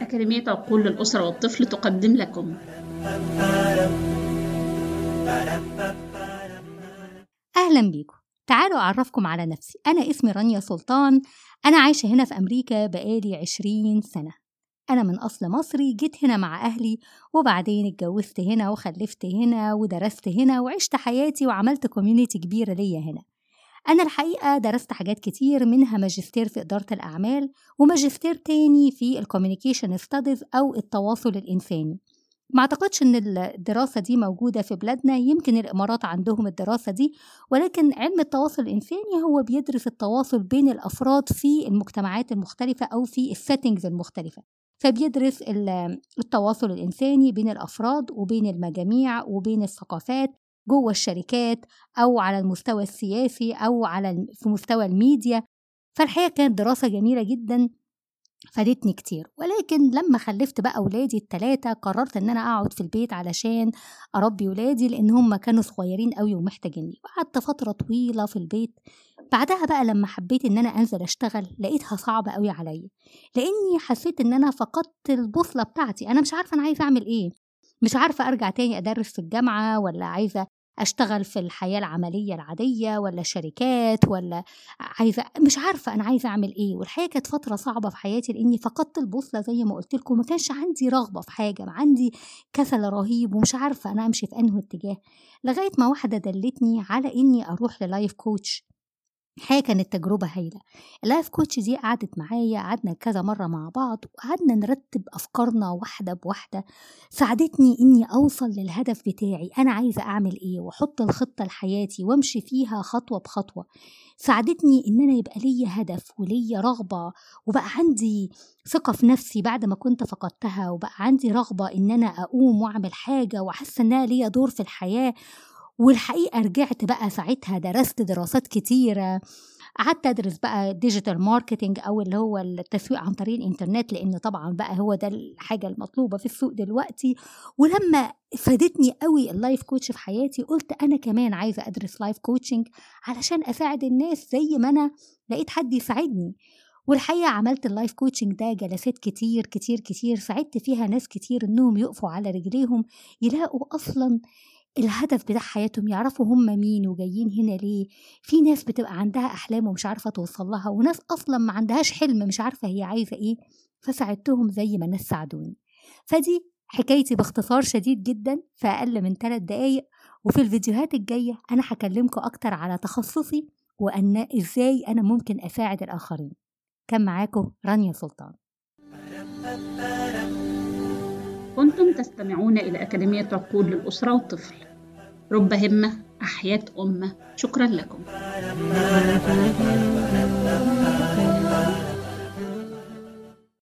أكاديمية عقول للأسرة والطفل تقدم لكم. أهلا بيكم. تعالوا أعرفكم على نفسي. أنا اسمي رانيا سلطان. أنا عايشة هنا في أمريكا بقالي عشرين سنة. أنا من أصل مصري جيت هنا مع أهلي وبعدين اتجوزت هنا وخلفت هنا ودرست هنا وعشت حياتي وعملت كوميونيتي كبيرة ليا هنا. أنا الحقيقة درست حاجات كتير منها ماجستير في إدارة الأعمال وماجستير تاني في ال communication studies أو التواصل الإنساني. ما أعتقدش إن الدراسة دي موجودة في بلادنا يمكن الإمارات عندهم الدراسة دي ولكن علم التواصل الإنساني هو بيدرس التواصل بين الأفراد في المجتمعات المختلفة أو في ال settings المختلفة. فبيدرس التواصل الإنساني بين الأفراد وبين المجاميع وبين الثقافات جوه الشركات أو على المستوى السياسي أو على في مستوى الميديا. فالحقيقة كانت دراسة جميلة جدا فادتني كتير. ولكن لما خلفت بقى ولادي التلاتة قررت إن أنا أقعد في البيت علشان أربي ولادي لأن هم كانوا صغيرين قوي ومحتاجيني. وقعدت فترة طويلة في البيت. بعدها بقى لما حبيت إن أنا أنزل أشتغل لقيتها صعبة قوي عليا. لأني حسيت إن أنا فقدت البوصلة بتاعتي. أنا مش عارفة أنا عايزة أعمل إيه. مش عارفة أرجع تاني أدرس في الجامعة ولا عايزة أشتغل في الحياة العملية العادية ولا شركات ولا عايزة مش عارفة أنا عايزة أعمل إيه. والحقيقة كانت فترة صعبة في حياتي لإني فقدت البوصلة زي ما قلت لكم ما كانش عندي رغبة في حاجة ما عندي كسل رهيب ومش عارفة أنا أمشي في انه اتجاه. لغاية ما واحدة دلتني على إني أروح لل life coach الحقيقة كانت تجربة هايلة. ال life coach دي قعدت معايا قعدنا كذا مرة مع بعض وقعدنا نرتب أفكارنا واحدة بواحدة. ساعدتني إني أوصل للهدف بتاعي أنا عايزة أعمل إيه وأحط الخطة لحياتي وأمشي فيها خطوة بخطوة. ساعدتني إن أنا يبقى ليا هدف وليا رغبة وبقى عندي ثقة في نفسي بعد ما كنت فقدتها وبقى عندي رغبة إن أنا أقوم وأعمل حاجة وأحس إنها ليا دور في الحياة. والحقيقة رجعت بقى ساعتها درست دراسات كتيرة قعدت أدرس بقى digital marketing أو اللي هو التسويق عن طريق الإنترنت لأن طبعا بقى هو ده الحاجة المطلوبة في السوق دلوقتي. ولما فادتني قوي ال life coach في حياتي قلت أنا كمان عايزة أدرس life coaching علشان أساعد الناس زي ما أنا لقيت حد يساعدني. والحقيقة عملت ال life coaching ده جلسات كتير كتير كتير ساعدت فيها ناس كتير إنهم يقفوا على رجليهم يلاقوا أصلا الهدف بتاع حياتهم يعرفوا هم مين وجايين هنا ليه. في ناس بتبقى عندها أحلام ومش عارفة توصل لها وناس أصلا ما عندهاش حلم مش عارفة هي عايزة إيه فساعدتهم زي ما ناس ساعدوني. فدي حكايتي باختصار شديد جدا في أقل من ثلاث دقايق وفي الفيديوهات الجاية أنا هكلمكم أكتر على تخصصي وأن إزاي أنا ممكن أساعد الآخرين. كان معاكم رانيا سلطان. كنتم تستمعون إلى أكاديمية عقول للأسرة والطفل. رب همة أحياء أمة. شكرا لكم.